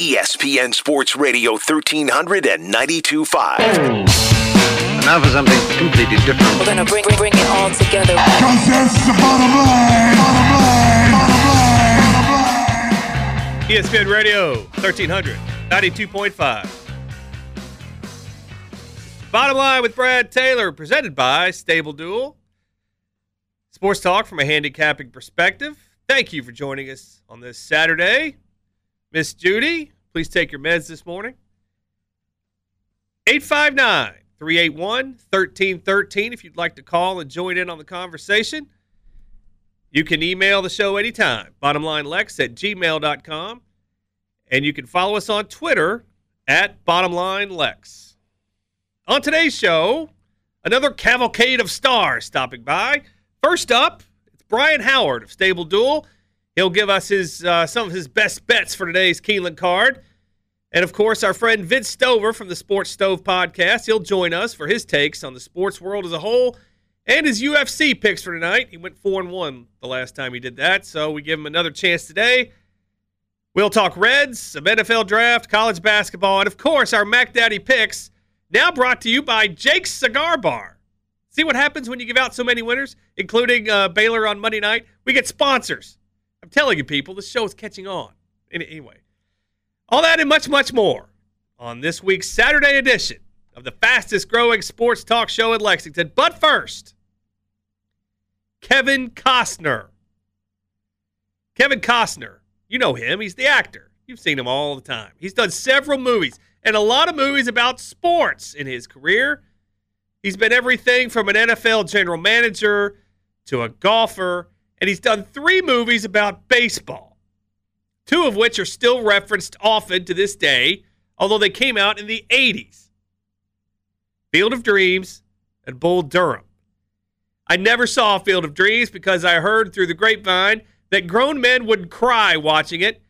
ESPN Sports Radio 1300 and 92.5. And now for something completely different. We're gonna bring, bring, bring it all together. Cause that's the bottom line. Bottom line. Bottom line. ESPN Radio 1300, 92.5. Bottom line with Brad Taylor, presented by Stable Duel. Sports talk from a handicapping perspective. Thank you for joining us on this Saturday. Miss Judy, please take your meds this morning. 859 381 1313 if you'd like to call and join in on the conversation. You can email the show anytime, bottomlinelex at gmail.com. And you can follow us on Twitter at bottomlinelex. On today's show, another cavalcade of stars stopping by. First up, it's Brian Howard of Stable Duel. He'll give us his uh, some of his best bets for today's Keeneland card. And of course, our friend Vince Stover from the Sports Stove podcast. He'll join us for his takes on the sports world as a whole and his UFC picks for tonight. He went 4 and 1 the last time he did that, so we give him another chance today. We'll talk Reds, some NFL draft, college basketball, and of course, our Mac Daddy picks, now brought to you by Jake's Cigar Bar. See what happens when you give out so many winners, including uh, Baylor on Monday night? We get sponsors. I'm telling you, people, this show is catching on. Anyway, all that and much, much more on this week's Saturday edition of the fastest growing sports talk show in Lexington. But first, Kevin Costner. Kevin Costner, you know him. He's the actor. You've seen him all the time. He's done several movies and a lot of movies about sports in his career. He's been everything from an NFL general manager to a golfer, and he's done three movies about baseball, two of which are still referenced often to this day, although they came out in the 80s Field of Dreams and Bull Durham. I never saw Field of Dreams because I heard through the grapevine that grown men would cry watching it.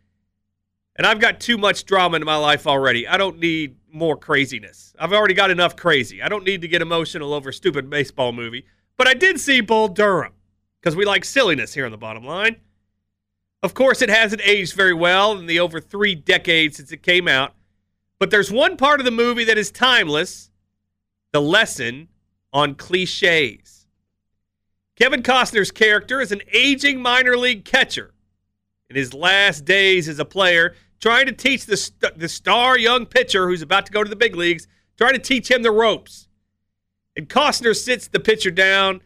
And I've got too much drama in my life already. I don't need more craziness. I've already got enough crazy. I don't need to get emotional over a stupid baseball movie. But I did see Bull Durham because we like silliness here on the bottom line. Of course, it hasn't aged very well in the over three decades since it came out. But there's one part of the movie that is timeless the lesson on cliches. Kevin Costner's character is an aging minor league catcher in his last days as a player, trying to teach the, st- the star young pitcher who's about to go to the big leagues, trying to teach him the ropes. And Costner sits the pitcher down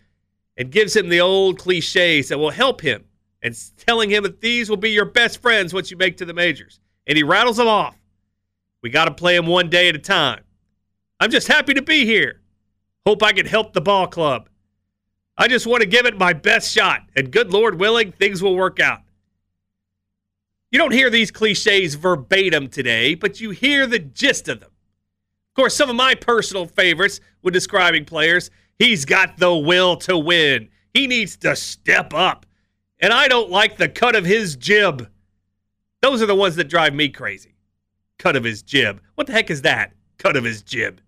and gives him the old cliches that will help him and telling him that these will be your best friends once you make to the majors. And he rattles them off. We got to play them one day at a time. I'm just happy to be here. Hope I can help the ball club. I just want to give it my best shot, and good Lord willing, things will work out. You don't hear these cliches verbatim today, but you hear the gist of them. Of course, some of my personal favorites when describing players he's got the will to win, he needs to step up, and I don't like the cut of his jib. Those are the ones that drive me crazy. Cut of his jib. What the heck is that? Cut of his jib.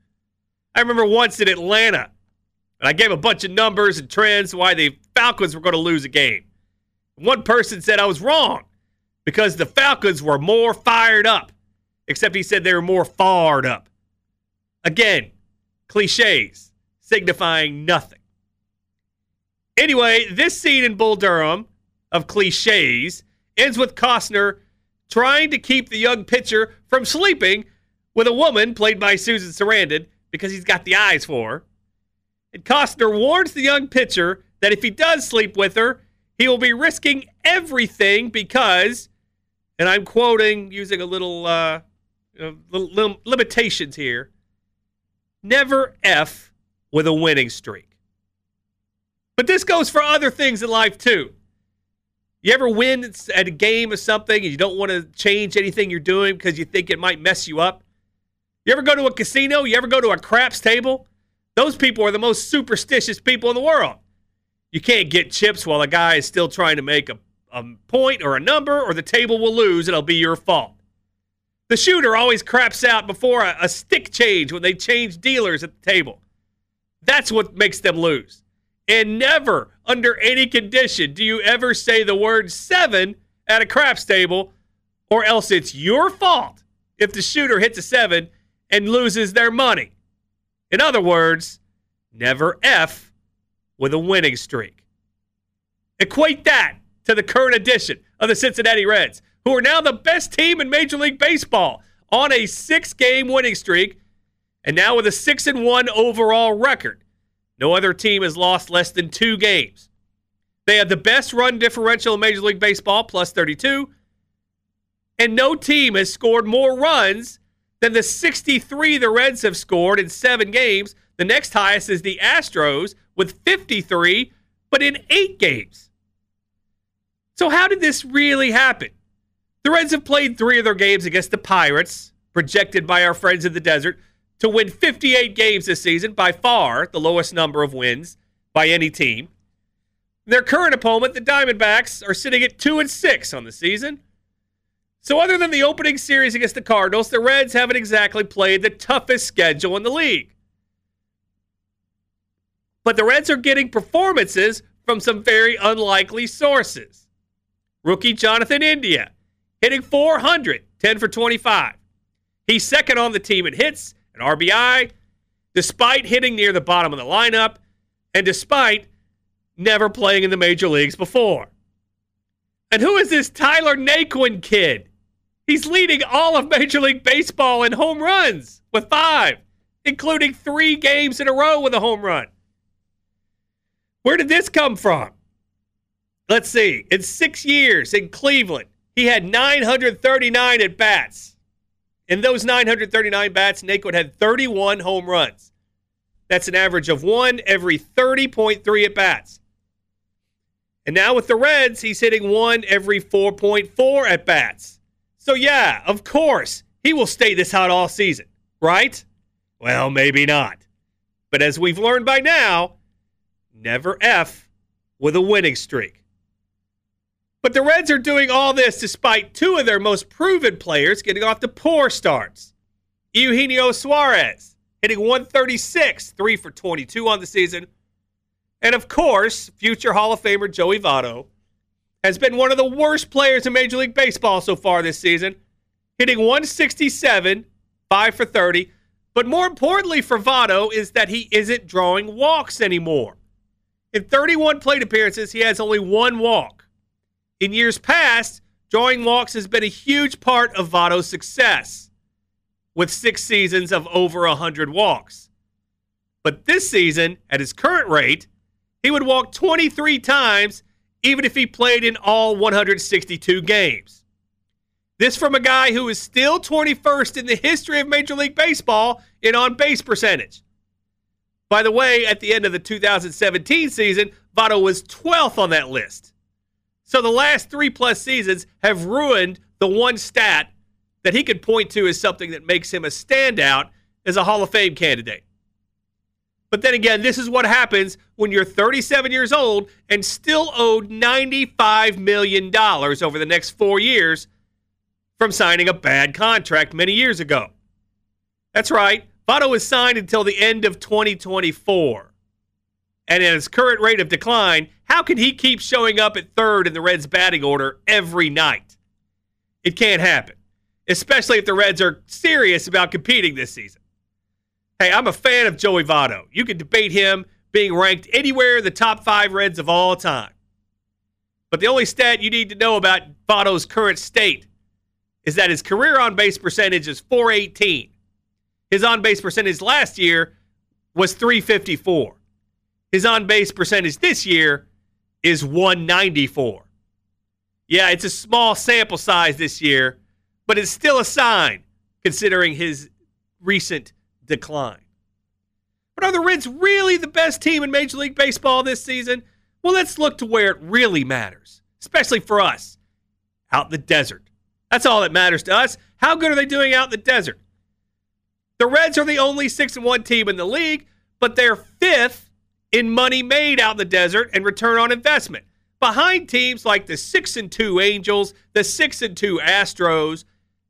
I remember once in Atlanta, and I gave a bunch of numbers and trends why the Falcons were going to lose a game. One person said I was wrong because the Falcons were more fired up, except he said they were more fired up. Again, cliches signifying nothing. Anyway, this scene in Bull Durham of cliches ends with Costner trying to keep the young pitcher from sleeping with a woman played by Susan Sarandon because he's got the eyes for her. And Costner warns the young pitcher that if he does sleep with her, he will be risking everything because, and I'm quoting using a little, uh, little, little limitations here, never F with a winning streak. But this goes for other things in life too. You ever win at a game or something and you don't want to change anything you're doing because you think it might mess you up? You ever go to a casino? You ever go to a craps table? Those people are the most superstitious people in the world. You can't get chips while a guy is still trying to make a, a point or a number, or the table will lose and it'll be your fault. The shooter always craps out before a, a stick change when they change dealers at the table. That's what makes them lose. And never, under any condition, do you ever say the word seven at a craps table, or else it's your fault if the shooter hits a seven and loses their money. In other words, never F with a winning streak. Equate that to the current edition of the Cincinnati Reds, who are now the best team in Major League Baseball on a six game winning streak and now with a 6 and 1 overall record. No other team has lost less than two games. They have the best run differential in Major League Baseball, plus 32. And no team has scored more runs than the 63 the Reds have scored in seven games. The next highest is the Astros with 53, but in eight games. So, how did this really happen? The Reds have played three of their games against the Pirates, projected by our friends in the desert to win 58 games this season, by far the lowest number of wins by any team. Their current opponent, the Diamondbacks, are sitting at 2 and 6 on the season. So other than the opening series against the Cardinals, the Reds haven't exactly played the toughest schedule in the league. But the Reds are getting performances from some very unlikely sources. Rookie Jonathan India hitting 400, 10 for 25. He's second on the team in hits and RBI, despite hitting near the bottom of the lineup and despite never playing in the major leagues before. And who is this Tyler Naquin kid? He's leading all of Major League Baseball in home runs with five, including three games in a row with a home run. Where did this come from? Let's see. In six years in Cleveland, he had 939 at bats. In those 939 bats, Naquin had 31 home runs. That's an average of one every 30.3 at bats. And now with the Reds, he's hitting one every 4.4 at bats. So, yeah, of course, he will stay this hot all season, right? Well, maybe not. But as we've learned by now, never F with a winning streak. But the Reds are doing all this despite two of their most proven players getting off to poor starts. Eugenio Suarez hitting 136, 3 for 22 on the season. And of course, future Hall of Famer Joey Votto has been one of the worst players in Major League Baseball so far this season, hitting 167, 5 for 30. But more importantly for Votto is that he isn't drawing walks anymore. In 31 plate appearances, he has only one walk. In years past, drawing walks has been a huge part of Votto's success, with six seasons of over 100 walks. But this season, at his current rate, he would walk 23 times even if he played in all 162 games. This from a guy who is still 21st in the history of Major League Baseball in on base percentage. By the way, at the end of the 2017 season, Votto was 12th on that list. So the last three plus seasons have ruined the one stat that he could point to as something that makes him a standout as a Hall of Fame candidate. But then again, this is what happens when you're 37 years old and still owed $95 million over the next four years from signing a bad contract many years ago. That's right. Votto is signed until the end of 2024. And at his current rate of decline, how can he keep showing up at third in the Reds' batting order every night? It can't happen, especially if the Reds are serious about competing this season. Hey, I'm a fan of Joey Votto. You can debate him being ranked anywhere in the top five Reds of all time. But the only stat you need to know about Votto's current state is that his career on base percentage is 418. His on base percentage last year was 354. His on base percentage this year is 194. Yeah, it's a small sample size this year, but it's still a sign considering his recent decline. But are the Reds really the best team in Major League Baseball this season? Well, let's look to where it really matters, especially for us out in the desert. That's all that matters to us. How good are they doing out in the desert? The Reds are the only 6 and 1 team in the league, but they're fifth in money made out in the desert and return on investment. Behind teams like the 6 and 2 Angels, the 6 and 2 Astros,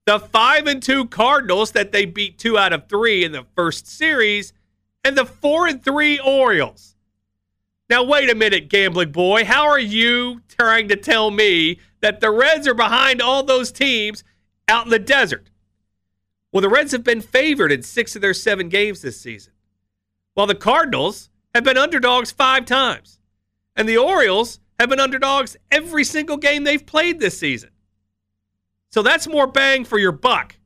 the 5 and 2 Cardinals that they beat 2 out of 3 in the first series, and the 4 and 3 Orioles. Now wait a minute, gambling boy, how are you trying to tell me that the Reds are behind all those teams out in the desert? Well, the Reds have been favored in six of their seven games this season, while the Cardinals have been underdogs five times, and the Orioles have been underdogs every single game they've played this season. So that's more bang for your buck.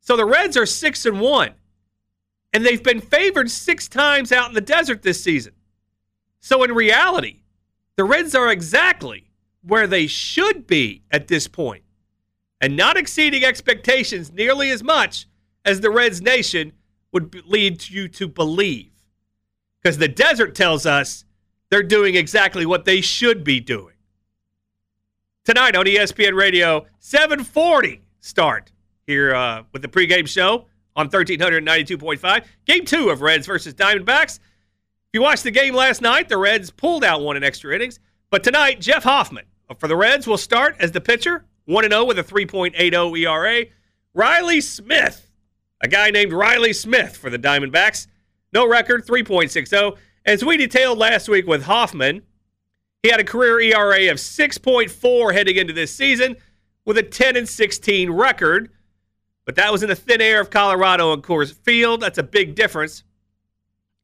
So the Reds are six and one, and they've been favored six times out in the desert this season. So in reality, the Reds are exactly where they should be at this point and not exceeding expectations nearly as much as the Reds Nation would lead you to believe. Because the desert tells us they're doing exactly what they should be doing. Tonight on ESPN Radio, 740 start here uh, with the pregame show on 1392.5. Game two of Reds versus Diamondbacks. If you watched the game last night, the Reds pulled out one in extra innings. But tonight, Jeff Hoffman for the Reds will start as the pitcher, 1 0 with a 3.80 ERA. Riley Smith, a guy named Riley Smith for the Diamondbacks, no record, 3.60. As we detailed last week with Hoffman, he had a career ERA of 6.4 heading into this season with a 10 and 16 record. But that was in the thin air of Colorado and Coors Field. That's a big difference.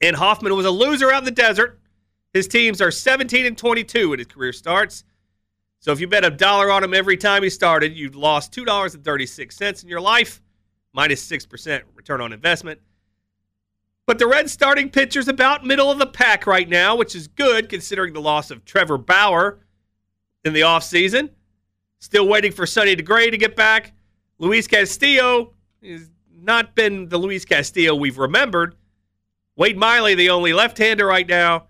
And Hoffman was a loser out in the desert. His teams are 17 and 22 when his career starts. So if you bet a dollar on him every time he started, you've lost $2.36 in your life, minus 6% return on investment. But the Reds starting pitcher's about middle of the pack right now, which is good considering the loss of Trevor Bauer in the offseason. Still waiting for Sonny DeGray to get back. Luis Castillo has not been the Luis Castillo we've remembered. Wade Miley, the only left-hander right now.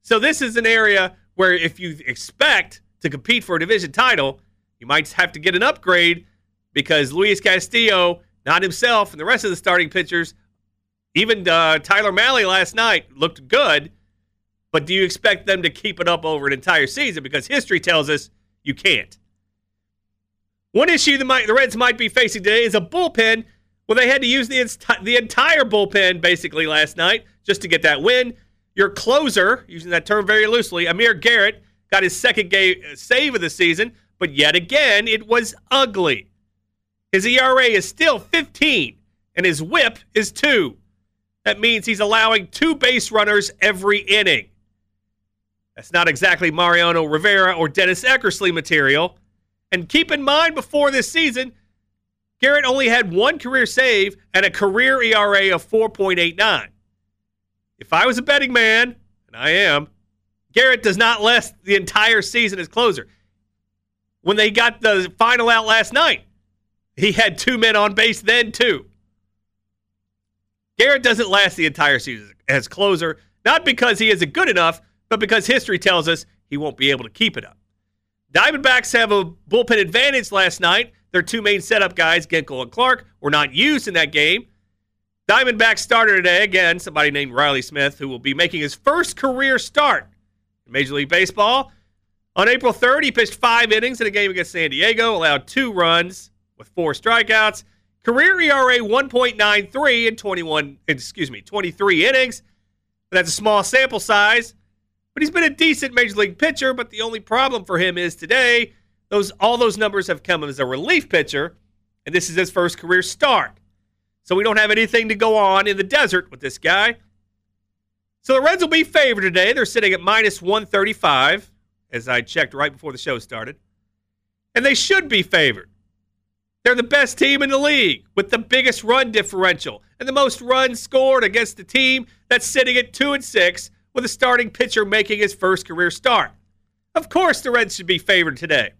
So this is an area where if you expect to compete for a division title, you might have to get an upgrade because Luis Castillo, not himself, and the rest of the starting pitchers, even uh, Tyler Mahle last night looked good. But do you expect them to keep it up over an entire season? Because history tells us you can't. One issue the, might, the Reds might be facing today is a bullpen. Well, they had to use the, the entire bullpen basically last night just to get that win. Your closer, using that term very loosely, Amir Garrett, got his second game save of the season, but yet again, it was ugly. His ERA is still 15, and his whip is 2. That means he's allowing two base runners every inning. That's not exactly Mariano Rivera or Dennis Eckersley material. And keep in mind, before this season, Garrett only had one career save and a career ERA of 4.89. If I was a betting man, and I am, Garrett does not last the entire season as closer. When they got the final out last night, he had two men on base then, too. Garrett doesn't last the entire season as closer, not because he isn't good enough, but because history tells us he won't be able to keep it up. Diamondbacks have a bullpen advantage last night. Their two main setup guys, Ginkel and Clarke, were not used in that game. Diamondbacks starter today, again, somebody named Riley Smith, who will be making his first career start in Major League Baseball. On April 3rd, he pitched five innings in a game against San Diego, allowed two runs with four strikeouts. Career ERA 1.93 in 21, excuse me, 23 innings. That's a small sample size, but he's been a decent major league pitcher. But the only problem for him is today, those all those numbers have come as a relief pitcher, and this is his first career start. So we don't have anything to go on in the desert with this guy. So the Reds will be favored today. They're sitting at minus 135, as I checked right before the show started. And they should be favored. They're the best team in the league with the biggest run differential and the most runs scored against the team that's sitting at 2 and 6 with a starting pitcher making his first career start. Of course, the Reds should be favored today.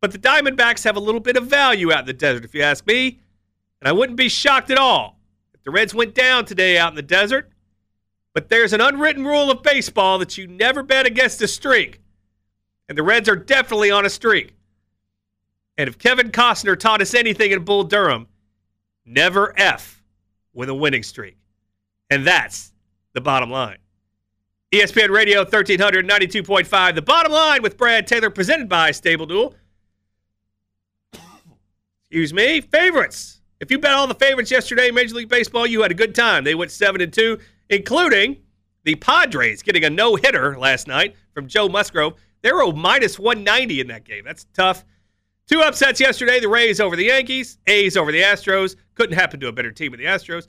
But the Diamondbacks have a little bit of value out in the desert, if you ask me. And I wouldn't be shocked at all if the Reds went down today out in the desert. But there's an unwritten rule of baseball that you never bet against a streak. And the Reds are definitely on a streak. And if Kevin Costner taught us anything in Bull Durham, never F with a winning streak. And that's the bottom line. ESPN Radio 1392.5. The bottom line with Brad Taylor, presented by Stable Duel. Excuse me. Favorites. If you bet all the favorites yesterday in Major League Baseball, you had a good time. They went 7 and 2, including the Padres getting a no hitter last night from Joe Musgrove. They were oh minus 190 in that game. That's tough. Two upsets yesterday the Rays over the Yankees, A's over the Astros. Couldn't happen to a better team than the Astros.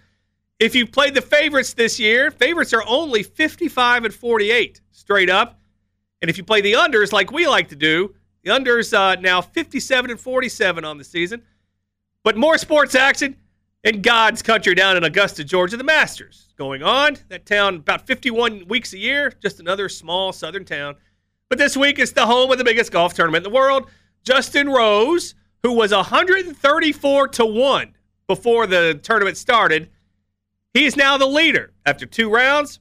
If you've played the favorites this year, favorites are only 55 and 48 straight up. And if you play the unders like we like to do, the unders uh, now 57 and 47 on the season. But more sports action in God's country down in Augusta, Georgia, the Masters going on. That town about 51 weeks a year, just another small southern town. But this week it's the home of the biggest golf tournament in the world. Justin Rose, who was 134 to 1 before the tournament started, he is now the leader after two rounds.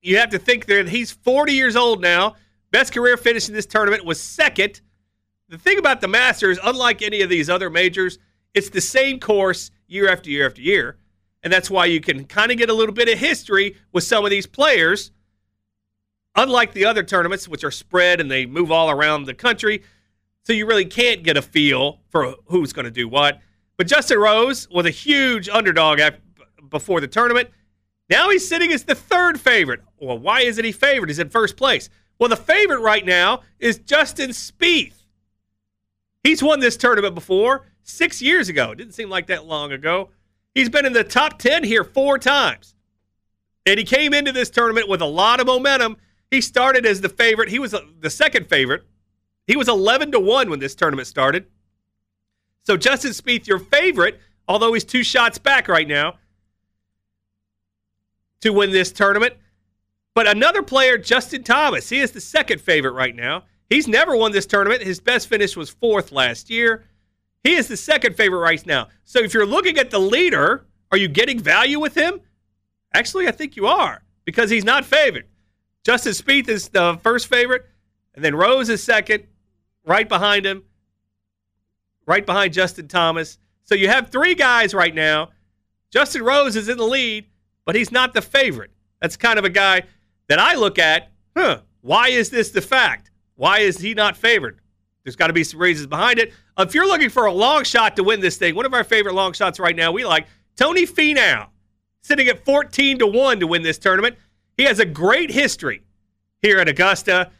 You have to think that he's 40 years old now. Best career finish in this tournament was second. The thing about the Masters, unlike any of these other majors, it's the same course year after year after year. And that's why you can kind of get a little bit of history with some of these players. Unlike the other tournaments, which are spread and they move all around the country. So you really can't get a feel for who's going to do what. But Justin Rose was a huge underdog before the tournament. Now he's sitting as the third favorite. Well, why isn't he favored? He's in first place. Well, the favorite right now is Justin Spieth. He's won this tournament before six years ago. It didn't seem like that long ago. He's been in the top 10 here four times. And he came into this tournament with a lot of momentum. He started as the favorite. He was uh, the second favorite. He was 11 to 1 when this tournament started. So Justin Spieth, your favorite, although he's two shots back right now to win this tournament. But another player, Justin Thomas, he is the second favorite right now. He's never won this tournament. His best finish was fourth last year. He is the second favorite right now. So if you're looking at the leader, are you getting value with him? Actually, I think you are because he's not favored. Justin Spieth is the first favorite, and then Rose is second, right behind him, right behind Justin Thomas. So you have three guys right now. Justin Rose is in the lead, but he's not the favorite. That's kind of a guy that I look at, huh, why is this the fact? Why is he not favored? There's got to be some reasons behind it. If you're looking for a long shot to win this thing, one of our favorite long shots right now, we like Tony Finau, sitting at 14 to 1 to win this tournament. He has a great history here at Augusta.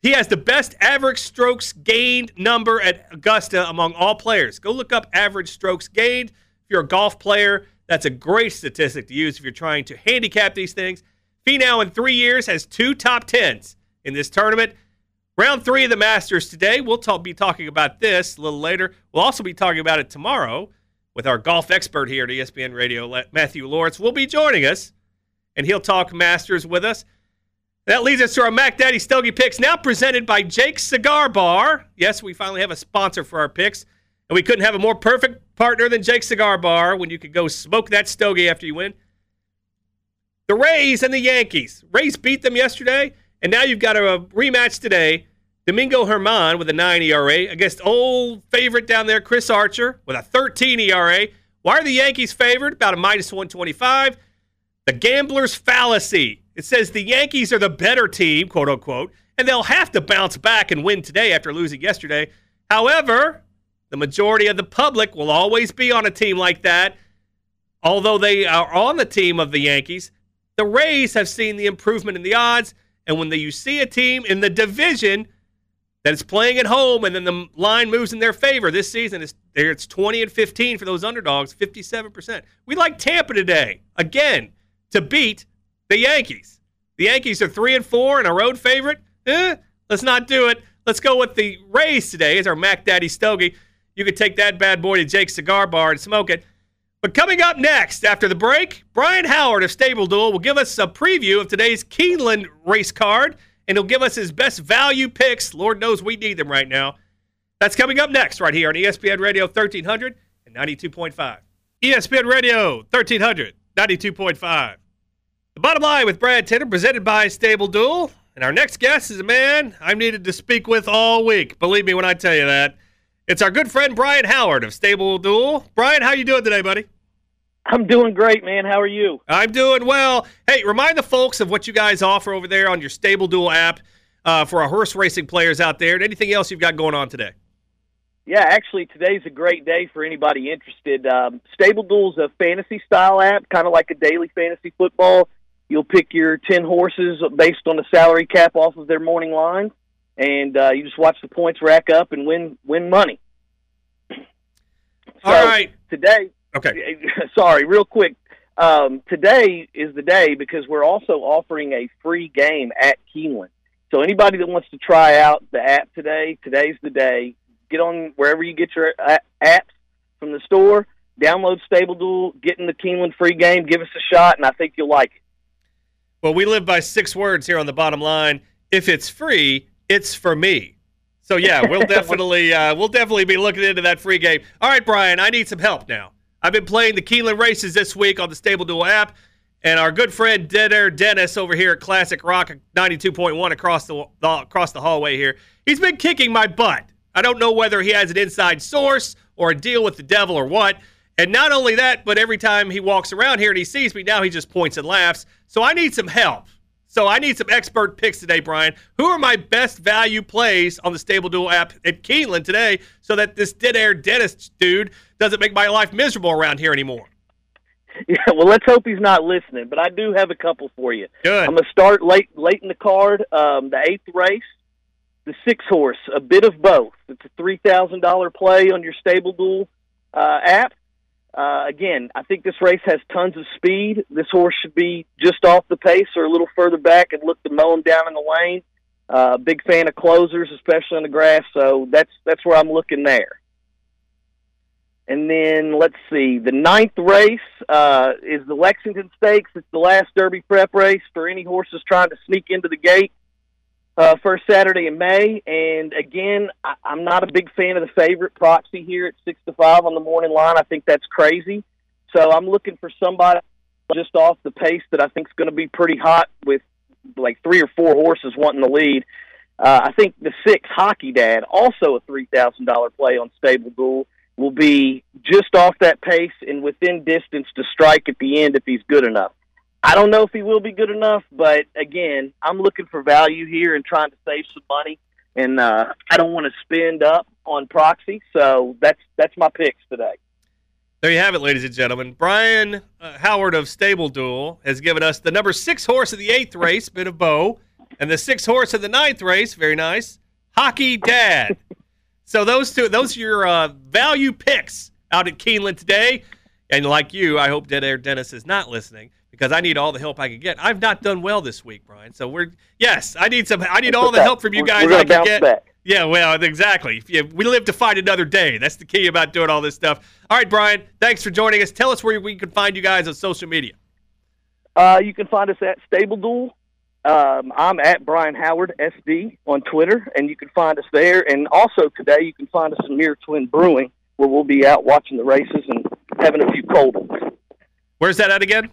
He has the best average strokes gained number at Augusta among all players. Go look up average strokes gained. If you're a golf player, that's a great statistic to use if you're trying to handicap these things. Finau in three years has two top tens in this tournament. Round three of the Masters today. We'll talk, be talking about this a little later. We'll also be talking about it tomorrow with our golf expert here at ESPN Radio, Matthew Lawrence. Will be joining us, and he'll talk Masters with us. That leads us to our Mac Daddy Stogie picks, now presented by Jake's Cigar Bar. Yes, we finally have a sponsor for our picks, and we couldn't have a more perfect partner than Jake's Cigar Bar when you could go smoke that stogie after you win. The Rays and the Yankees. Rays beat them yesterday, and now you've got a rematch today. Domingo German with a 9 ERA against old favorite down there, Chris Archer, with a 13 ERA. Why are the Yankees favored? About a minus 125. The gambler's fallacy. It says the Yankees are the better team, quote unquote, and they'll have to bounce back and win today after losing yesterday. However, the majority of the public will always be on a team like that. Although they are on the team of the Yankees, the Rays have seen the improvement in the odds. And when the, you see a team in the division that is playing at home and then the line moves in their favor this season, it's, it's 20 and 15 for those underdogs, 57%. We like Tampa today, again, to beat the Yankees. The Yankees are 3 and 4 and a road favorite. Eh, let's not do it. Let's go with the Rays today as our Mac Daddy Stogie. You could take that bad boy to Jake's Cigar Bar and smoke it. But coming up next, after the break, Brian Howard of Stable Duel will give us a preview of today's Keeneland race card, and he'll give us his best value picks. Lord knows we need them right now. That's coming up next, right here on ESPN Radio 1300 and 92.5. ESPN Radio 1300, 92.5. Bottom line with Brad Taylor, presented by Stable Duel. And our next guest is a man I've needed to speak with all week. Believe me when I tell you that. It's our good friend Brian Howard of Stable Duel. Brian, how you doing today, buddy? I'm doing great, man. How are you? I'm doing well. Hey, remind the folks of what you guys offer over there on your Stable Duel app uh, for our horse racing players out there, and anything else you've got going on today. Yeah, actually, today's a great day for anybody interested. Um, Stable Duel's a fantasy style app, kind of like a daily fantasy football. You'll pick your 10 horses based on the salary cap off of their morning line and uh, you just watch the points rack up and win win money. All So, right. Today, Okay. sorry, real quick. Um, today is the day because we're also offering a free game at Keeneland. So anybody that wants to try out the app today, today's the day. Get on wherever you get your uh, apps from the store. Download Stable Duel, get in the Keeneland free game, give us a shot, and I think you'll like it. Well, we live by six words here on the bottom line. If it's free, it's for me. So yeah, we'll definitely uh, we'll definitely be looking into that free game. All right, Brian, I need some help now. I've been playing the Keeneland races this week on the Stable Duel app, and our good friend Dead Air Dennis over here at Classic Rock 92.1 across the, the across the hallway here. He's been kicking my butt. I don't know whether he has an inside source or a deal with the devil or what. And not only that, but every time he walks around here and he sees me, now he just points and laughs. So I need some help. So I need some expert picks today, Brian. Who are my best value plays on the Stable Duel app at Keeneland today so that this dead air Dennis dude doesn't make my life miserable around here anymore? Yeah, well, let's hope he's not listening. But I do have a couple for you. Good. I'm gonna start late late in the card. Um, the eighth race, the six horse, a bit of both. It's a three thousand dollar play on your Stable Duel uh, app. Uh, again, I think this race has tons of speed. This horse should be just off the pace or a little further back and look to mow him down in the lane. Uh, big fan of closers, especially on the grass. So that's that's where I'm looking there. And then let's see, the ninth race uh, is the Lexington Stakes. It's the last Derby prep race for any horses trying to sneak into the gate uh, first Saturday in May. And again, I, I'm not a big fan of the favorite proxy here at six to five on the morning line. I think that's crazy. So I'm looking for somebody just off the pace that I think is going to be pretty hot with like three or four horses wanting the lead. Uh, I think the six Hockey Dad, also a three thousand dollar play on Stable Duel, will be just off that pace and within distance to strike at the end if he's good enough. I don't know if he will be good enough, but again, I'm looking for value here and trying to save some money, and uh, I don't want to spend up on proxy. So that's that's my picks today. There you have it, ladies and gentlemen. Brian uh, Howard of Stable Duel has given us the number six horse of the eighth race, Bit of Bow, and the six horse of the ninth race, very nice, Hockey Dad. so those two, those are your uh, value picks out at Keeneland today. And like you, I hope Dead Air Dennis is not listening because I need all the help I can get. I've not done well this week, Brian. So we're yes, I need some. I need all the help from you guys we're I can get. back. Yeah, well, exactly. We live to fight another day. That's the key about doing all this stuff. All right, Brian, thanks for joining us. Tell us where we can find you guys on social media. Uh, you can find us at Stable Duel. Um, I'm at Brian Howard SD on Twitter, and you can find us there. And also today, you can find us in Mirror Twin Brewing, where we'll be out watching the races and having a few cold ones. Where's that at again?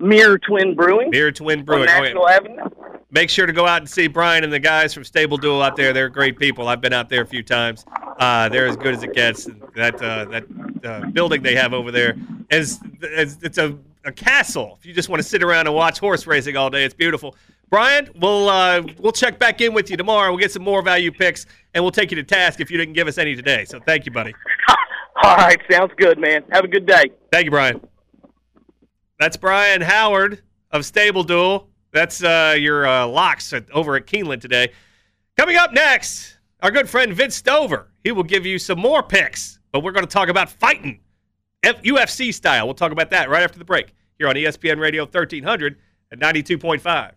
Mirror Twin Brewing Beer Twin Brewing. Okay. National Avenue. Make sure to go out and see Brian and the guys from Stable Duel out there. They're great people. I've been out there a few times. Uh, they're as good as it gets. That uh, that uh, building they have over there is, is it's a, a castle. If you just want to sit around and watch horse racing all day, it's beautiful. Brian, we'll uh, we'll check back in with you tomorrow. We'll get some more value picks, and we'll take you to task if you didn't give us any today. So thank you, buddy. All right, sounds good, man. Have a good day. Thank you, Brian. That's Brian Howard of Stable Duel. That's uh, your uh, locks at, over at Keeneland today. Coming up next, our good friend Vince Stover. He will give you some more picks, but we're going to talk about fighting, F- UFC style. We'll talk about that right after the break here on ESPN Radio 1300 at 92.5.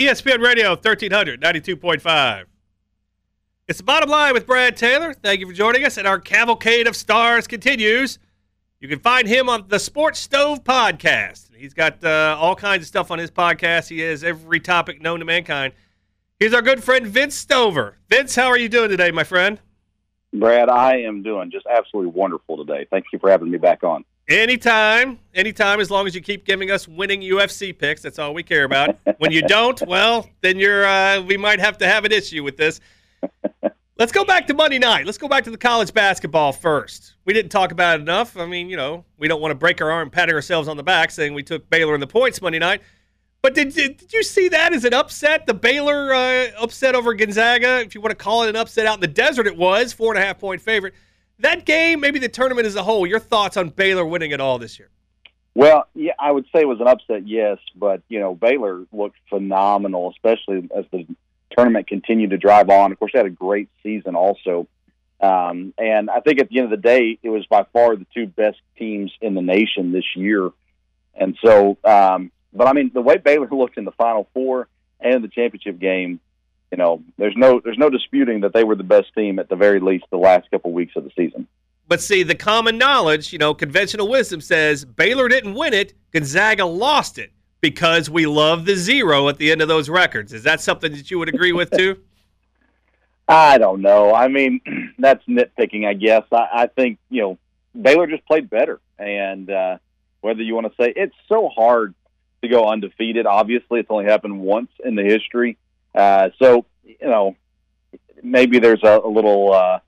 ESPN Radio 1300, 92.5. It's the bottom line with Brad Taylor. Thank you for joining us, and our cavalcade of stars continues. You can find him on the Sports Stove podcast. He's got uh, all kinds of stuff on his podcast. He has every topic known to mankind. Here's our good friend Vince Stover. Vince, how are you doing today, my friend? Brad, I am doing just absolutely wonderful today. Thank you for having me back on. Anytime, anytime, as long as you keep giving us winning UFC picks, that's all we care about. when you don't, well, then you're uh, we might have to have an issue with this. Let's go back to Monday night. Let's go back to the college basketball first. We didn't talk about it enough. I mean, you know, we don't want to break our arm patting ourselves on the back saying we took Baylor in the points Monday night. But did, did, you see that as an upset? The Baylor uh, upset over Gonzaga, if you want to call it an upset out in the desert, it was four and a half point favorite. That game, maybe the tournament as a whole. Your thoughts on Baylor winning it all this year? Well, yeah, I would say it was an upset, yes, but you know Baylor looked phenomenal, especially as the tournament continued to drive on. Of course, they had a great season also. Um, and I think at the end of the day, it was by far the two best teams in the nation this year. And so, um, but I mean, the way Baylor looked in the Final Four and the championship game, you know, there's no there's no disputing that they were the best team at the very least the last couple weeks of the season. But see, the common knowledge, you know, conventional wisdom says Baylor didn't win it, Gonzaga lost it because we love the zero at the end of those records. Is that something that you would agree with too? I don't know. I mean, that's nitpicking, I guess. I, I think you know Baylor just played better, and uh, whether you want to say it's so hard to go undefeated. Obviously, it's only happened once in the history. Uh, so you know, maybe there's a, a little uh,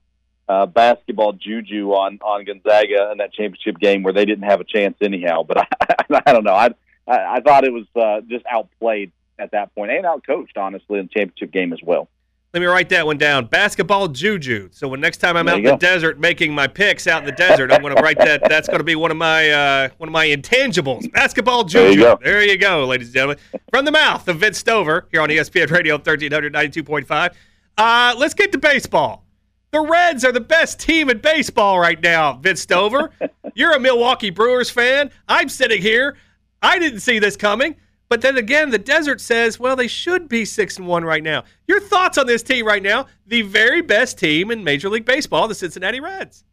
uh, basketball juju on on Gonzaga in that championship game where they didn't have a chance anyhow. But I, I don't know. I I, I thought it was uh, just outplayed at that point and outcoached, honestly, in the championship game as well. Let me write that one down. Basketball juju. So when next time I'm There out in the go. desert making my picks out in the desert, I'm going to write that. That's going to be one of my uh, one of my intangibles. Basketball juju. There you go. There you go, ladies and gentlemen. From the mouth of Vince Stover here on ESPN Radio 1392.5. Uh, let's get to baseball. The Reds are the best team in baseball right now, Vince Stover. You're a Milwaukee Brewers fan. I'm sitting here. I didn't see this coming. But then again, the desert says, well, they should be six and one right now. Your thoughts on this team right now? The very best team in Major League Baseball, the Cincinnati Reds.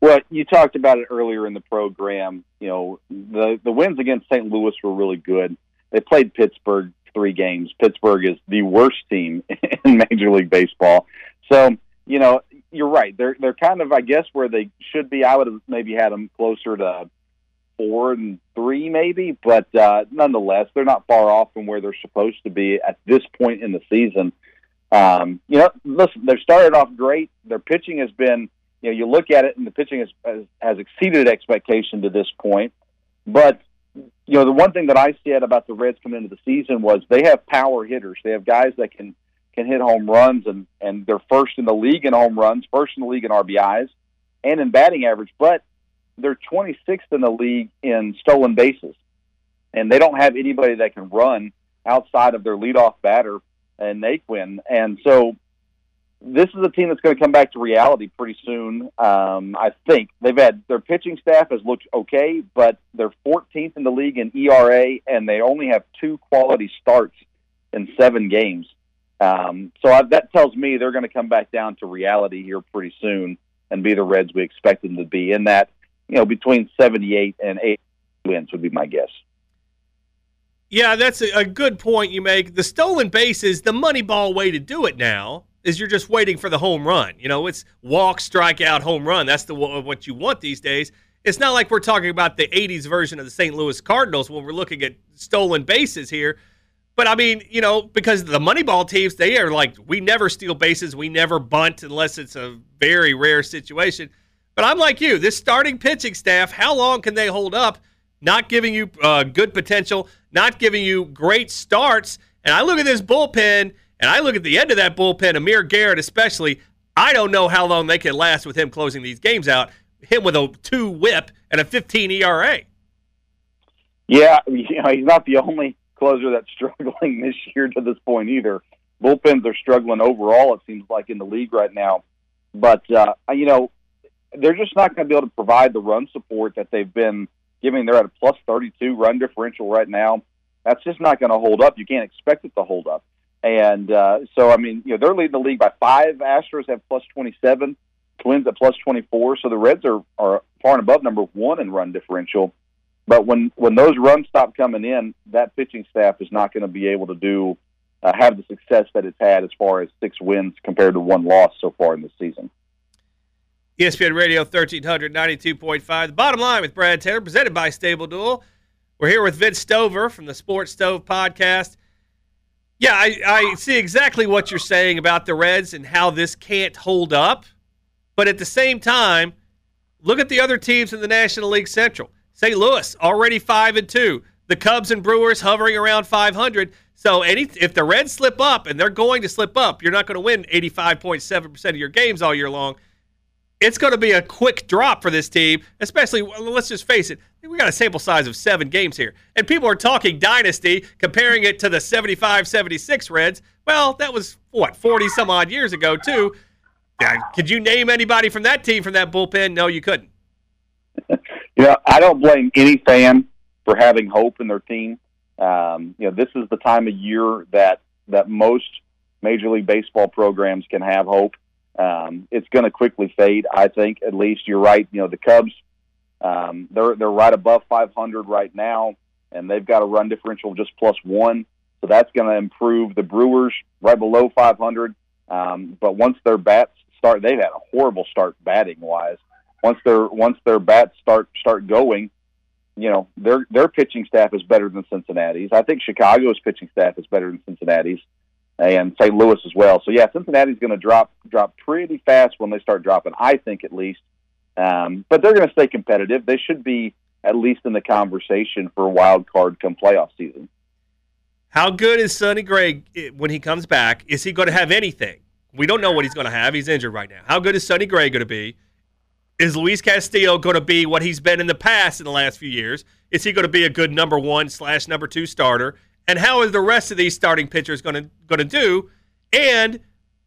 Well, you talked about it earlier in the program. You know, the the wins against St. Louis were really good. They played Pittsburgh three games. Pittsburgh is the worst team in Major League Baseball. So, you know, you're right. They're they're kind of, I guess, where they should be. I would have maybe had them closer to four and three, maybe, but uh, nonetheless, they're not far off from where they're supposed to be at this point in the season. Um, you know, listen, they've started off great. Their pitching has been you know, you look at it and the pitching has, has, has exceeded expectation to this point. But, you know, the one thing that I said about the Reds coming into the season was they have power hitters. They have guys that can, can hit home runs and, and they're first in the league in home runs, first in the league in RBIs and in batting average, but they're 26th in the league in stolen bases. And they don't have anybody that can run outside of their leadoff batter and Naquin. And so this is a team that's going to come back to reality pretty soon. Um, I think they've had their pitching staff has looked okay, but they're 14th in the league in ERA, and they only have two quality starts in seven games. Um, so I, that tells me they're going to come back down to reality here pretty soon and be the Reds we expect them to be. In that, you know, between 78 and 80 wins would be my guess. Yeah, that's a, good point you make. The stolen base is the money ball way to do it now. Is you're just waiting for the home run. You know, it's walk, strikeout, home run. That's the what you want these days. It's not like we're talking about the '80s version of the St. Louis Cardinals when we're looking at stolen bases here. But I mean, you know, because the Moneyball teams, they are like, we never steal bases, we never bunt unless it's a very rare situation. But I'm like you, this starting pitching staff, how long can they hold up? Not giving you uh, good potential, not giving you great starts. And I look at this bullpen, and I look at the end of that bullpen, Amir Garrett especially. I don't know how long they can last with him closing these games out. Him with a two whip and a 15 ERA. Yeah, you know, he's not the only closer that's struggling this year to this point either. Bullpens are struggling overall, it seems like, in the league right now. But, uh, you know, they're just not going to be able to provide the run support that they've been giving. They're at a plus 32 run differential right now. That's just not going to hold up. You can't expect it to hold up. And uh, so, I mean, you know, they're leading the league by five. Astros have plus 27, Twins at plus 24. So the Reds are, are far and above number one in run differential. But when when those runs stop coming in, that pitching staff is not going to be able to do uh, have the success that it's had as far as six wins compared to one loss so far in the season. ESPN Radio 1392.5. The bottom line with Brad Taylor, presented by Stable Duel. We're here with Vince Stover from the Sports Stove podcast. Yeah, I, I see exactly what you're saying about the Reds and how this can't hold up. But at the same time, look at the other teams in the National League Central. St. Louis already five and two. The Cubs and Brewers hovering around 500. So any if the Reds slip up, and they're going to slip up, you're not going to win 85.7% of your games all year long. It's going to be a quick drop for this team, especially, let's just face it, we got a sample size of seven games here. And people are talking dynasty, comparing it to the 75 76 Reds. Well, that was what forty some odd years ago too. Could you name anybody from that team from that bullpen? No, you couldn't. You know, I don't blame any fan for having hope in their team. Um, you know, this is the time of year that that most Major League Baseball programs can have hope. Um, it's going to quickly fade. I think. At least you're right. You know, the Cubs, um, they're they're right above 500 right now, and they've got a run differential just plus one. So that's going to improve. The Brewers right below 500. Um, but once their bats start, they've had a horrible start batting wise. Once their once their bats start start going, you know their their pitching staff is better than Cincinnati's. I think Chicago's pitching staff is better than Cincinnati's, and St. Louis as well. So yeah, Cincinnati's going to drop drop pretty fast when they start dropping. I think at least, um, but they're going to stay competitive. They should be at least in the conversation for a wild card come playoff season. How good is Sonny Gray eh, when he comes back? Is he going to have anything? We don't know what he's going to have. He's injured right now. How good is Sonny Gray going to be? Is Luis Castillo going to be what he's been in the past in the last few years? Is he going to be a good number one slash number two starter? And how is the rest of these starting pitchers going to going to do? And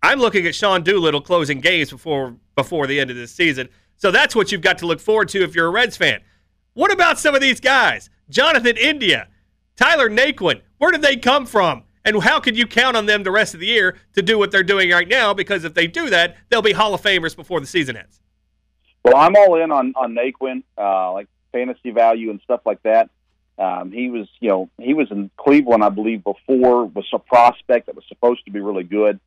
I'm looking at Sean Doolittle closing games before before the end of this season. So that's what you've got to look forward to if you're a Reds fan. What about some of these guys? Jonathan India, Tyler Naquin, where did they come from? And how could you count on them the rest of the year to do what they're doing right now? Because if they do that, they'll be Hall of Famers before the season ends. Well, I'm all in on on Naquin, uh, like fantasy value and stuff like that. Um, he was, you know, he was in Cleveland, I believe, before was a prospect that was supposed to be really good,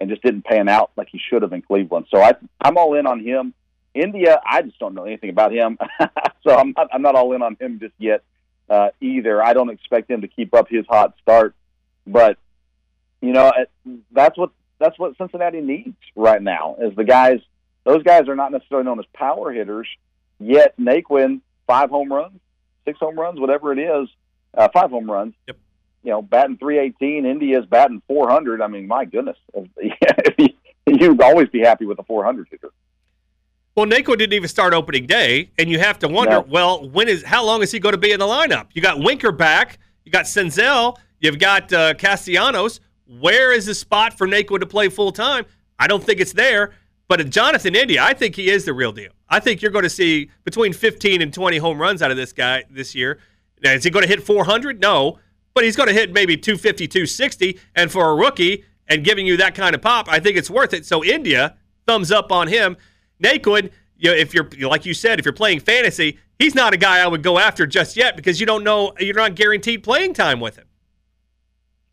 and just didn't pan out like he should have in Cleveland. So I, I'm all in on him. India, I just don't know anything about him, so I'm not, I'm not all in on him just yet uh, either. I don't expect him to keep up his hot start, but you know, that's what that's what Cincinnati needs right now is the guys those guys are not necessarily known as power hitters, yet Naquin, five home runs, six home runs, whatever it is, uh, five home runs. Yep. You know, batting 318, India's batting 400. I mean, my goodness. You'd always be happy with a 400 hitter. Well, Naquin didn't even start opening day, and you have to wonder, No. well, when is how long is he going to be in the lineup? You got Winker back, you got Senzel, you've got uh, Castellanos. Where is the spot for Naquin to play full time? I don't think it's there. But Jonathan India, I think he is the real deal. I think you're going to see between 15 and 20 home runs out of this guy this year. Now, is he going to hit 400? No, but he's going to hit maybe 250, 260. And for a rookie and giving you that kind of pop, I think it's worth it. So India, thumbs up on him. Naquin, you know, if you're like you said, if you're playing fantasy, he's not a guy I would go after just yet because you don't know you're not guaranteed playing time with him.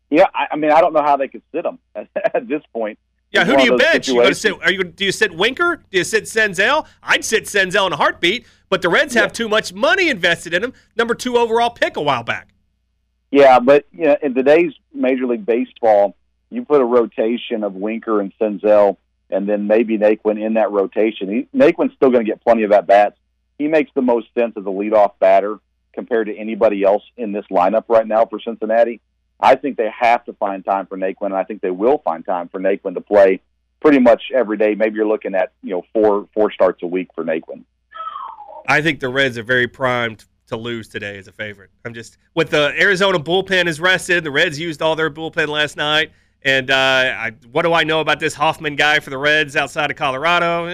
Yeah, I, mean, I don't know how they could sit him at this point. Yeah, who do you bench? You to sit? Are you do you sit Winker? Do you sit Senzel? I'd sit Senzel in a heartbeat. But the Reds have too much money invested in him. Number two overall pick a while back. Yeah, but you know, in today's Major League Baseball, you put a rotation of Winker and Senzel, and then maybe Naquin in that rotation. He, Naquin's still going to get plenty of at bats. He makes the most sense as a leadoff batter compared to anybody else in this lineup right now for Cincinnati. I think they have to find time for Naquin, and I think they will find time for Naquin to play pretty much every day. Maybe you're looking at you know four four starts a week for Naquin. I think the Reds are very primed to lose today as a favorite. I'm just with the Arizona bullpen is rested. The Reds used all their bullpen last night. And uh, I, what do I know about this Hoffman guy for the Reds outside of Colorado?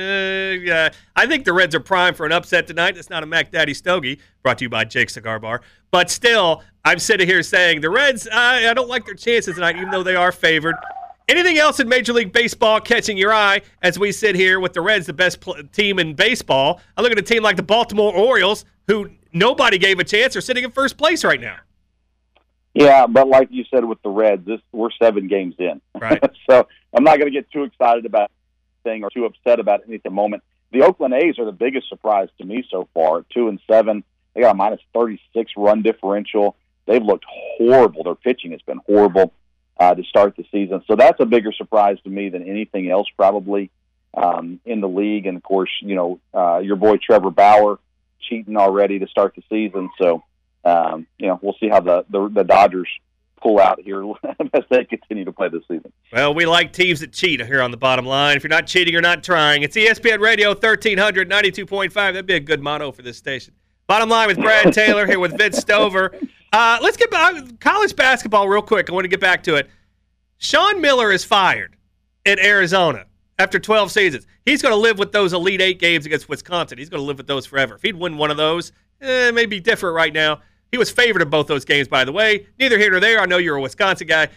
Yeah. I think the Reds are primed for an upset tonight. That's not a Mac Daddy Stogie, brought to you by Jake Cigar Bar. But still, I'm sitting here saying the Reds, I I don't like their chances tonight, even though they are favored. Anything else in Major League Baseball catching your eye as we sit here with the Reds, the best pl- team in baseball? I look at a team like the Baltimore Orioles, who nobody gave a chance, are sitting in first place right now. Yeah, but like you said with the Reds, this we're seven games in. Right. so I'm not going to get too excited about anything or too upset about it at the moment. The Oakland A's are the biggest surprise to me so far. Two and seven. They got a minus 36 run differential. They've looked horrible. Their pitching has been horrible uh, to start the season. So that's a bigger surprise to me than anything else probably um, in the league. And of course, you know, uh, your boy Trevor Bauer cheating already to start the season. So, um, you know, we'll see how the, the, the Dodgers pull out here as they continue to play this season. Well, we like teams that cheat here on the bottom line. If you're not cheating, you're not trying. It's ESPN Radio 1300, 92.5. That'd be a good motto for this station. Bottom line with Brad Taylor here with Vince Stover. Uh, let's get back college basketball real quick. I want to get back to it. Sean Miller is fired in Arizona after 12 seasons. He's going to live with those Elite Eight games against Wisconsin. He's going to live with those forever. If he'd win one of those, eh, it may be different right now. He was favored in both those games, by the way. Neither here nor there. I know you're a Wisconsin guy.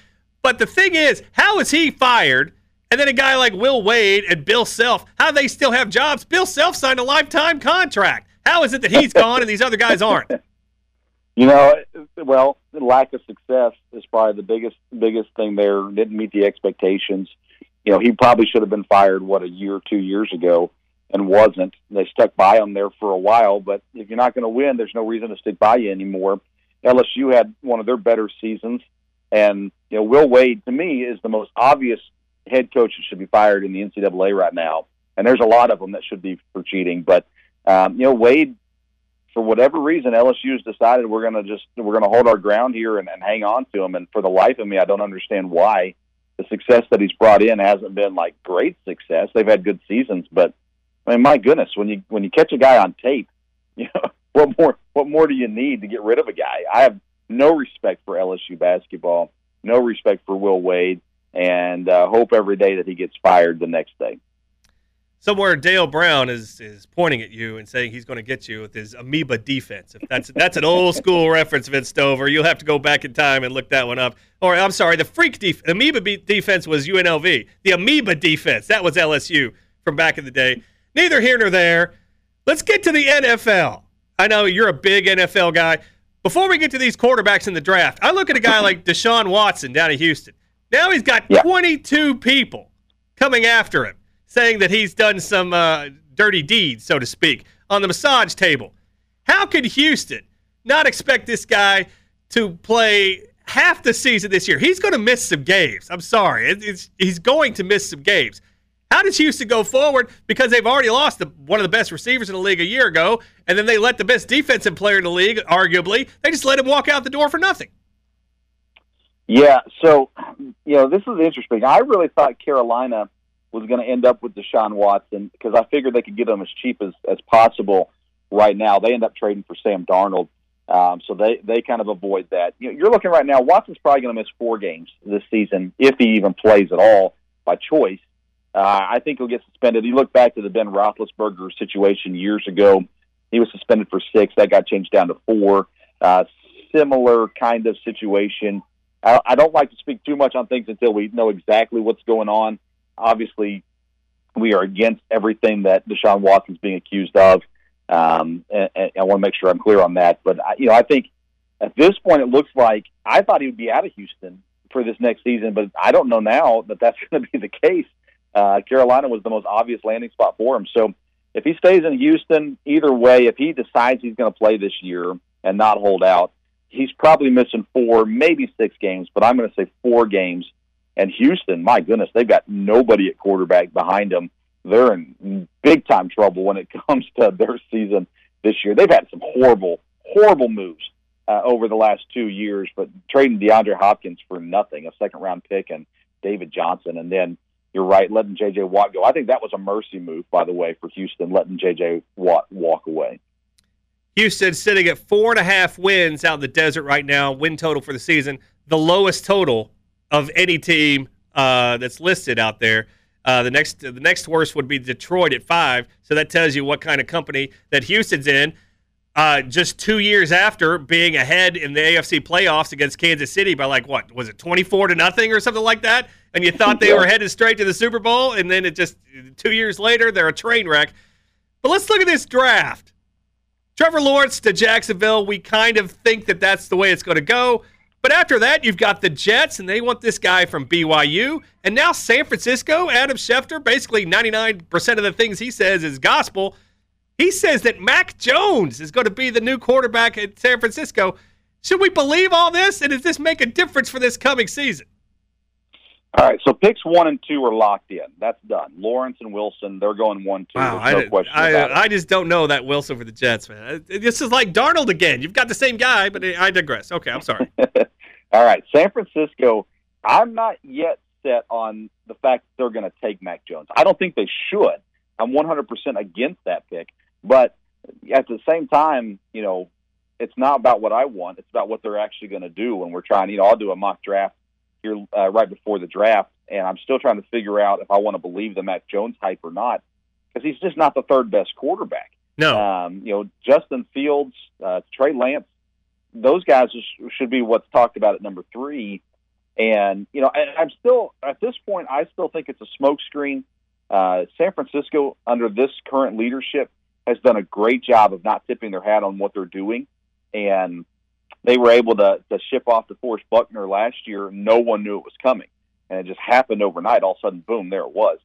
But the thing is, how is he fired? And then a guy like Will Wade and Bill Self, how they still have jobs? Bill Self signed a lifetime contract. How is it that he's gone and these other guys aren't? You know, well, the lack of success is probably the biggest biggest thing there. Didn't meet the expectations. You know, he probably should have been fired what a year two years ago, and wasn't. They stuck by him there for a while, but if you're not going to win, there's no reason to stick by you anymore. LSU had one of their better seasons, and you know, Will Wade to me is the most obvious head coach that should be fired in the NCAA right now. And there's a lot of them that should be for cheating, but um, you know, Wade for whatever reason, LSU has decided we're going to just we're going to hold our ground here and, and hang on to him. And for the life of me, I don't understand why the success that he's brought in hasn't been like great success. They've had good seasons, but I mean, my goodness, when you when you catch a guy on tape, you know what more what more do you need to get rid of a guy? I have no respect for LSU basketball, no respect for Will Wade, and uh, hope every day that he gets fired the next day somewhere Dale Brown is is pointing at you and saying he's going to get you with his amoeba defense. If that's that's an old school reference, Vince Stover, you'll have to go back in time and look that one up. Or I'm sorry, the freak def- amoeba be- defense was UNLV. The amoeba defense that was LSU from back in the day. Neither here nor there. Let's get to the NFL. I know you're a big NFL guy. Before we get to these quarterbacks in the draft, I look at a guy like Deshaun Watson down in Houston. Now he's got yeah. 22 people coming after him saying that he's done some uh, dirty deeds, so to speak, on the massage table. How could Houston not expect this guy to play half the season this year? He's going to miss some games. I'm sorry. It's, he's going to miss some games. How does Houston go forward? Because they've already lost the, one of the best receivers in the league a year ago, and then they let the best defensive player in the league, arguably, they just let him walk out the door for nothing. Yeah, so, you know, this is interesting. I really thought Carolina was going to end up with Deshaun Watson because I figured they could get him as cheap as, as possible right now. They end up trading for Sam Darnold. Um, so they, they kind of avoid that. You know, you're looking right now, Watson's probably going to miss four games this season if he even plays at all by choice. Uh, I think he'll get suspended. You look back to the Ben Roethlisberger situation years ago. He was suspended for six. That got changed down to four. Uh, similar kind of situation. I, I don't like to speak too much on things until we know exactly what's going on obviously we are against everything that Deshaun Watson's being accused of. Um, and, and I want to make sure I'm clear on that. But I, you know, I think at this point it looks like I thought he would be out of Houston for this next season, but I don't know now that that's going to be the case. Uh, Carolina was the most obvious landing spot for him. So if he stays in Houston, either way, if he decides he's going to play this year and not hold out, he's probably missing four, maybe six games, but I'm going to say four games and Houston, my goodness, they've got nobody at quarterback behind them. They're in big time trouble when it comes to their season this year. They've had some horrible, horrible moves uh, over the last two years, but trading DeAndre Hopkins for nothing, a second round pick, and David Johnson, and then you're right, letting J.J. Watt go. I think that was a mercy move, by the way, for Houston, letting J.J. Watt walk away. Houston sitting at four and a half wins out in the desert right now, win total for the season, the lowest total of any team uh, that's listed out there. Uh, the next the next worst would be Detroit at five. So that tells you what kind of company that Houston's in. Uh, just two years after being ahead in the AFC playoffs against Kansas City by like what was it twenty four to nothing or something like that, and you thought they were headed straight to the Super Bowl, and then it just two years later they're a train wreck. But let's look at this draft. Trevor Lawrence to Jacksonville. We kind of think that that's the way it's going to go. But after that, you've got the Jets, and they want this guy from BYU. And now San Francisco, Adam Schefter, basically 99% of the things he says is gospel. He says that Mac Jones is going to be the new quarterback at San Francisco. Should we believe all this? And does this make a difference for this coming season? All right, so picks one and two are locked in. That's done. Lawrence and Wilson, they're going one two. Wow, no I, question I, I just don't know that Wilson for the Jets, man. Uh, this is like Darnold again. You've got the same guy, but I digress. Okay, I'm sorry. All right, San Francisco. I'm not yet set on the fact that they're going to take Mac Jones. I don't think they should. I'm 100% against that pick, but at the same time, you know, it's not about what I want. It's about what they're actually going to do when we're trying. You know, I'll do a mock draft here uh, right before the draft, and I'm still trying to figure out if I want to believe the Mac Jones hype or not, because he's just not the third best quarterback. No. Um, you know, Justin Fields, uh, Trey Lance, those guys should be what's talked about at number three. And you know, I, I'm still at this point, I still think it's a smokescreen. Uh, San Francisco, under this current leadership, has done a great job of not tipping their hat on what they're doing, and they were able to to ship off DeForest Buckner last year. No one knew it was coming, and it just happened overnight. All of a sudden, boom, there it was.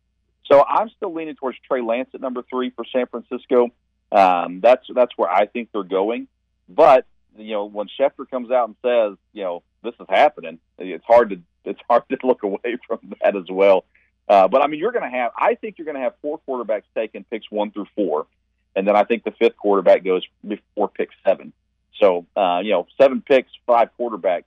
So I'm still leaning towards Trey Lance at number three for San Francisco. Um, that's that's where I think they're going. But you know, when Schefter comes out and says, you know, this is happening, it's hard to it's hard to look away from that as well. Uh, but I mean, you're going to have. I think you're going to have four quarterbacks taken picks one through four, and then I think the fifth quarterback goes before pick seven. So uh, you know, seven picks, five quarterbacks.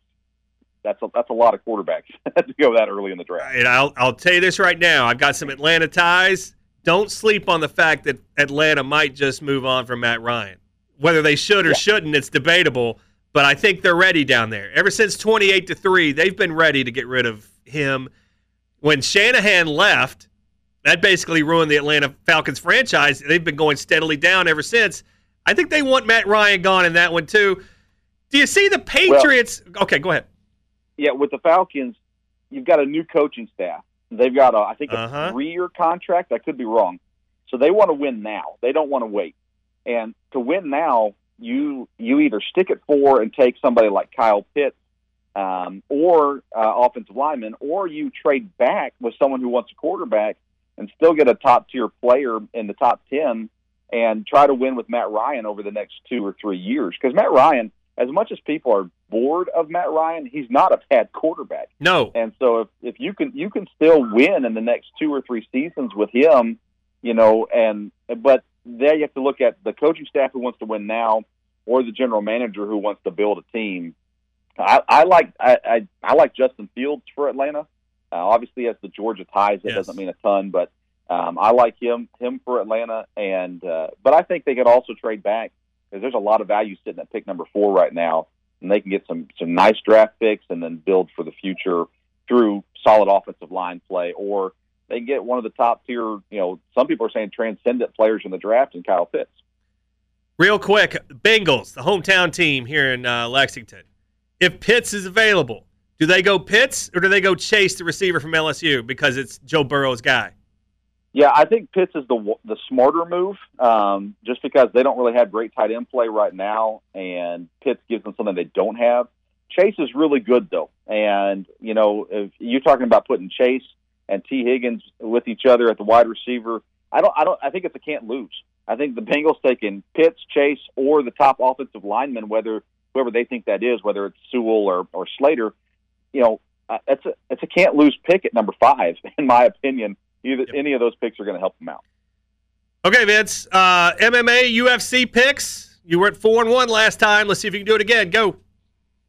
That's a, that's a lot of quarterbacks to go that early in the draft. And I'll I'll tell you this right now. I've got some Atlanta ties. Don't sleep on the fact that Atlanta might just move on from Matt Ryan. Whether they should or Yeah. shouldn't, it's debatable. But I think they're ready down there. Ever since twenty-eight to three, they've been ready to get rid of him. When Shanahan left, that basically ruined the Atlanta Falcons franchise. They've been going steadily down ever since. I think they want Matt Ryan gone in that one too. Do you see the Patriots? okay, go ahead. yeah, with the Falcons, you've got a new coaching staff. They've got a, I think, a Uh-huh. three-year contract. I could be wrong. So they want to win now. They don't want to wait. And to win now, you you either stick at four and take somebody like Kyle Pitts, um, or uh, offensive lineman, or you trade back with someone who wants a quarterback and still get a top-tier player in the top ten and try to win with Matt Ryan over the next two or three years. Because Matt Ryan, as much as people are bored of Matt Ryan, he's not a bad quarterback. No, And so if, if you can you can still win in the next two or three seasons with him, you know, and but there you have to look at the coaching staff who wants to win now or the general manager who wants to build a team. I, I like I, I I like Justin Fields for Atlanta. Uh, obviously, as the Georgia ties, it Yes. doesn't mean a ton, but um, I like him him for Atlanta. And uh, but I think they could also trade back because there's a lot of value sitting at pick number four right now, and they can get some some nice draft picks and then build for the future through solid offensive line play, or they can get one of the top tier. You know, some people are saying transcendent players in the draft, and Kyle Pitts. Real quick, Bengals, the hometown team here in uh, Lexington. If Pitts is available, do they go Pitts or do they go chase the receiver from LSU because it's Joe Burrow's guy? Yeah, I think Pitts is the the smarter move, um, just because they don't really have great tight end play right now, and Pitts gives them something they don't have. Chase is really good though, and you know if you're talking about putting Chase and Tee Higgins with each other at the wide receiver, I don't, I don't, I think it's a can't lose. I think the Bengals taking Pitts, Chase, or the top offensive lineman, whether whoever they think that is, whether it's Sewell or or Slater, you know, uh, it's a it's a can't lose pick at number five, in my opinion. Either any of those picks are going to help them out. Okay, Vince. Uh, MMA, UFC picks. You were at four and one last time. Let's see if you can do it again. Go.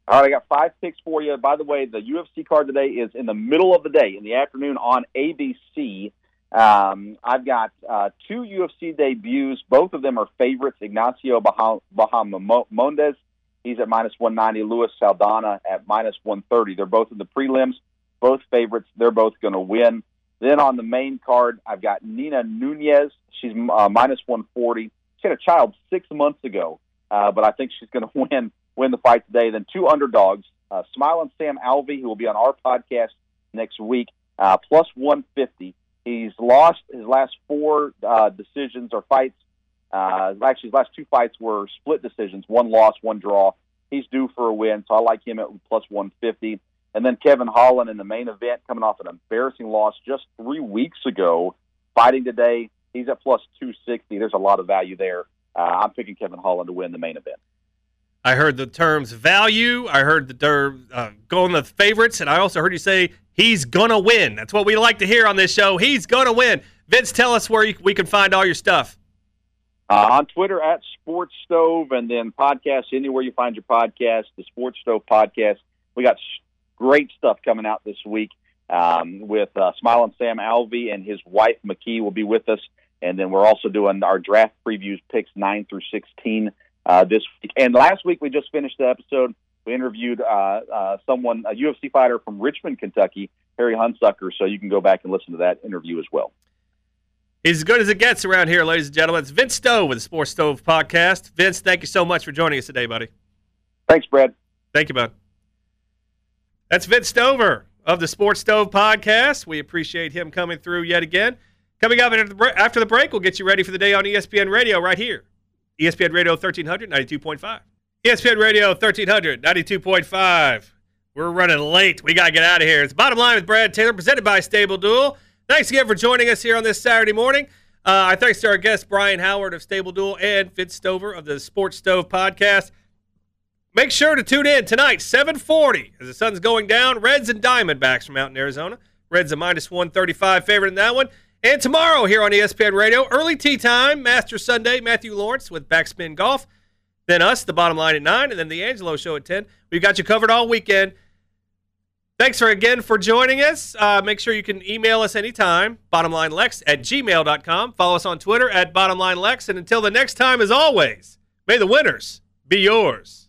All right, I got five picks for you. By the way, the UFC card today is in the middle of the day, in the afternoon on ABC. Um, I've got uh, two UFC debuts. Both of them are favorites. Ignacio Baha- Bahamondes, he's at minus 190. Luis Saldana at minus 130. They're both in the prelims. Both favorites. They're both going to win. Then on the main card, I've got Nina Nunes. She's uh, minus 140. She had a child six months ago, uh, but I think she's going to win win the fight today. Then two underdogs, uh, Smiling Sam Alvey, who will be on our podcast next week, uh, plus 150. He's lost his last four uh, decisions or fights. Uh, actually, his last two fights were split decisions, one loss, one draw. He's due for a win, so I like him at plus 150. And then Kevin Holland in the main event, coming off an embarrassing loss just three weeks ago, fighting today. He's at plus 260. There's a lot of value there. Uh, I'm picking Kevin Holland to win the main event. I heard the terms value. I heard the term uh, going the favorites, and I also heard you say he's gonna win. That's what we like to hear on this show. He's gonna win. Vince, tell us where you, we can find all your stuff. Uh, on Twitter at Sports Stove, and then podcasts anywhere you find your podcast, the Sports Stove podcast. We got great stuff coming out this week um, with uh, Smiling Sam Alvey and his wife McKee will be with us, and then we're also doing our draft previews, picks nine through sixteen uh, this week. And last week we just finished the episode We interviewed uh, uh, someone, a UFC fighter from Richmond, Kentucky, Harry Hunsucker. So you can go back and listen to that interview as well. He's as good as it gets around here, ladies and gentlemen. It's Vince Stowe with the Sports Stove Podcast. Vince, thank you so much for joining us today, buddy. Thanks, Brad. Thank you, bud. That's Vince Stover of the Sports Stove Podcast. We appreciate him coming through yet again. Coming up after the, bre- after the break, we'll get you ready for the day on ESPN Radio right here. ESPN Radio 1300, 92.5. ESPN Radio 1300, 92.5. We're running late. We got to get out of here. It's Bottom Line with Brad Taylor, presented by StableDuel. Thanks again for joining us here on this Saturday morning. Uh, our thanks to our guests, Brian Howard of StableDuel and Vince Stover of the Sports Stove Podcast. Make sure to tune in tonight, 740, as the sun's going down. Reds and Diamondbacks from out in Arizona. Reds a minus 135 favorite in that one. And tomorrow here on ESPN Radio, early tea time, Master Sunday, Matthew Lawrence with Backspin Golf. Then us, the bottom line at 9, and then the Angelo show at 10. We've got you covered all weekend. Thanks for again for joining us. Uh, make sure you can email us anytime, bottomlinelex at gmail.com. Follow us on Twitter at bottomlinelex. And until the next time, as always, may the winners be yours.